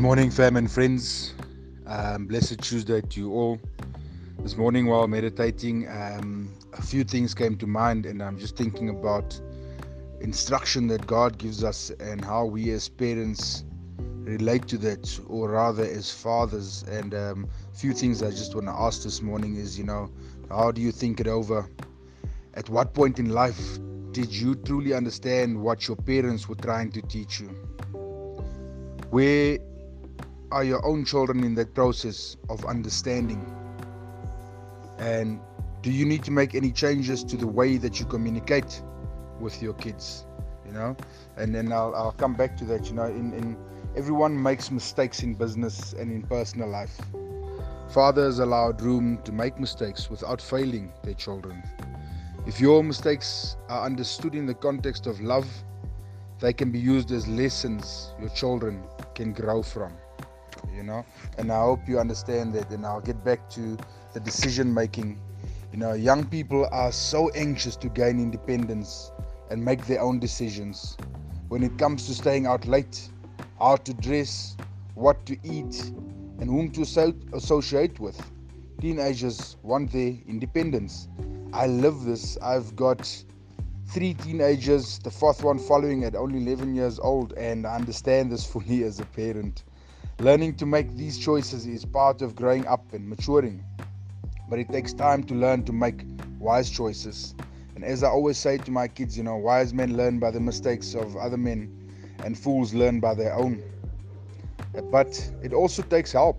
Good morning, fam and friends. Um, blessed Tuesday to you all. This morning, while meditating, um, a few things came to mind, and I'm just thinking about instruction that God gives us and how we as parents relate to that, or rather as fathers. And um, a few things I just want to ask this morning is, you know, how do you think it over? At what point in life did you truly understand what your parents were trying to teach you? Where are your own children in that process of understanding? And do you need to make any changes to the way that you communicate with your kids? You know, and then I'll, I'll come back to that. You know, in, in everyone makes mistakes in business and in personal life. Fathers allowed room to make mistakes without failing their children. If your mistakes are understood in the context of love, they can be used as lessons your children can grow from you know? And i hope you understand that and i'll get back to the decision making. You know young people are so anxious to gain independence and make their own decisions. When it comes to staying out late how to dress what to eat and whom to associate with. Teenagers want their independence. I love this. I've got three teenagers the fourth one following at only 11 years old and i understand this fully as a parent Learning to make these choices is part of growing up and maturing, but it takes time to learn to make wise choices. And as I always say to my kids, you know, wise men learn by the mistakes of other men, and fools learn by their own. But it also takes help.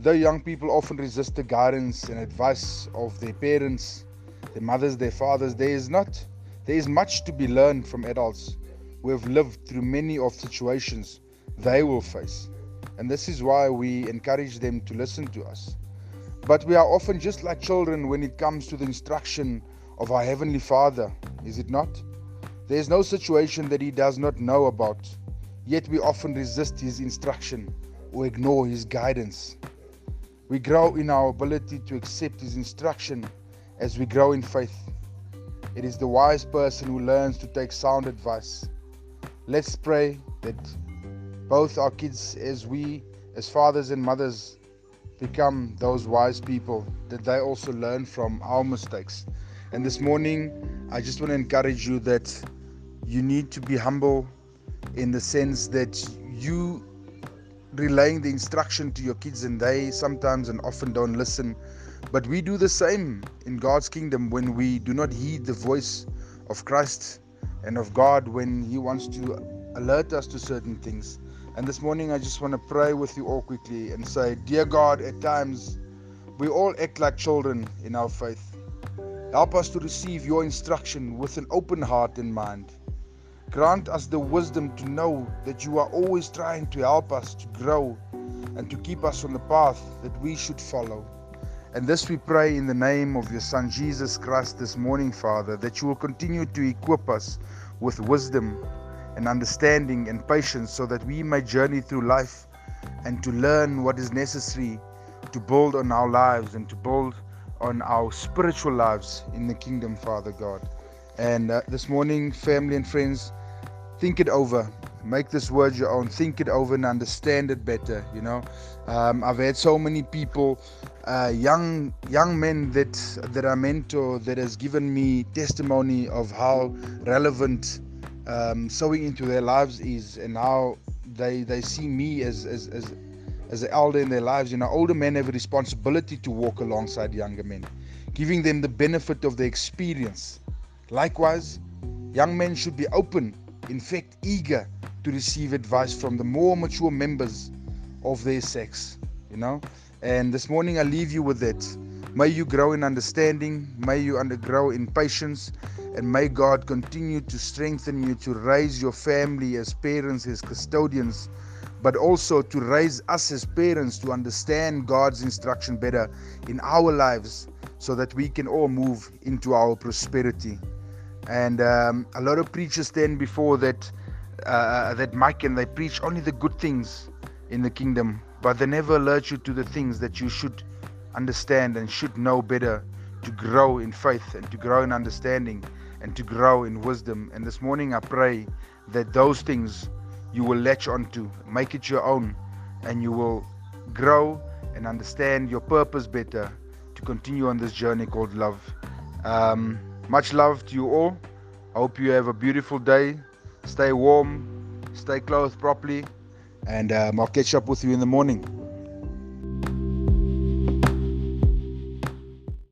Though young people often resist the guidance and advice of their parents, their mothers, their fathers, there is not. There is much to be learned from adults who have lived through many of situations they will face and this is why we encourage them to listen to us. But we are often just like children when it comes to the instruction of our Heavenly Father, is it not? There is no situation that He does not know about, yet we often resist His instruction or ignore His guidance. We grow in our ability to accept His instruction as we grow in faith. It is the wise person who learns to take sound advice. Let's pray that both our kids as we as fathers and mothers become those wise people that they also learn from our mistakes. And this morning i just want to encourage you that you need to be humble in the sense that you relaying the instruction to your kids and they sometimes and often don't listen. But we do the same in god's kingdom when we do not heed the voice of christ and of god when he wants to alert us to certain things and this morning, I just want to pray with you all quickly and say, Dear God, at times we all act like children in our faith. Help us to receive your instruction with an open heart and mind. Grant us the wisdom to know that you are always trying to help us to grow and to keep us on the path that we should follow. And this we pray in the name of your Son Jesus Christ this morning, Father, that you will continue to equip us with wisdom and understanding and patience so that we may journey through life and to learn what is necessary to build on our lives and to build on our spiritual lives in the kingdom, Father God. And uh, this morning, family and friends, think it over. Make this word your own. Think it over and understand it better. You know, um, I've had so many people, uh, young young men that that I mentor, that has given me testimony of how relevant um, sowing into their lives is and how they they see me as as as as an elder in their lives. You know, older men have a responsibility to walk alongside younger men, giving them the benefit of the experience. Likewise, young men should be open, in fact, eager to receive advice from the more mature members of their sex. You know, and this morning I leave you with that. May you grow in understanding. May you undergrow in patience and may God continue to strengthen you to raise your family as parents, as custodians, but also to raise us as parents to understand God's instruction better in our lives so that we can all move into our prosperity. And um, a lot of preachers stand before that uh, that mic and they preach only the good things in the kingdom, but they never alert you to the things that you should understand and should know better to grow in faith and to grow in understanding and to grow in wisdom. And this morning I pray that those things you will latch onto, make it your own, and you will grow and understand your purpose better to continue on this journey called love. Um, much love to you all. I hope you have a beautiful day. Stay warm, stay clothed properly, and um, I'll catch up with you in the morning.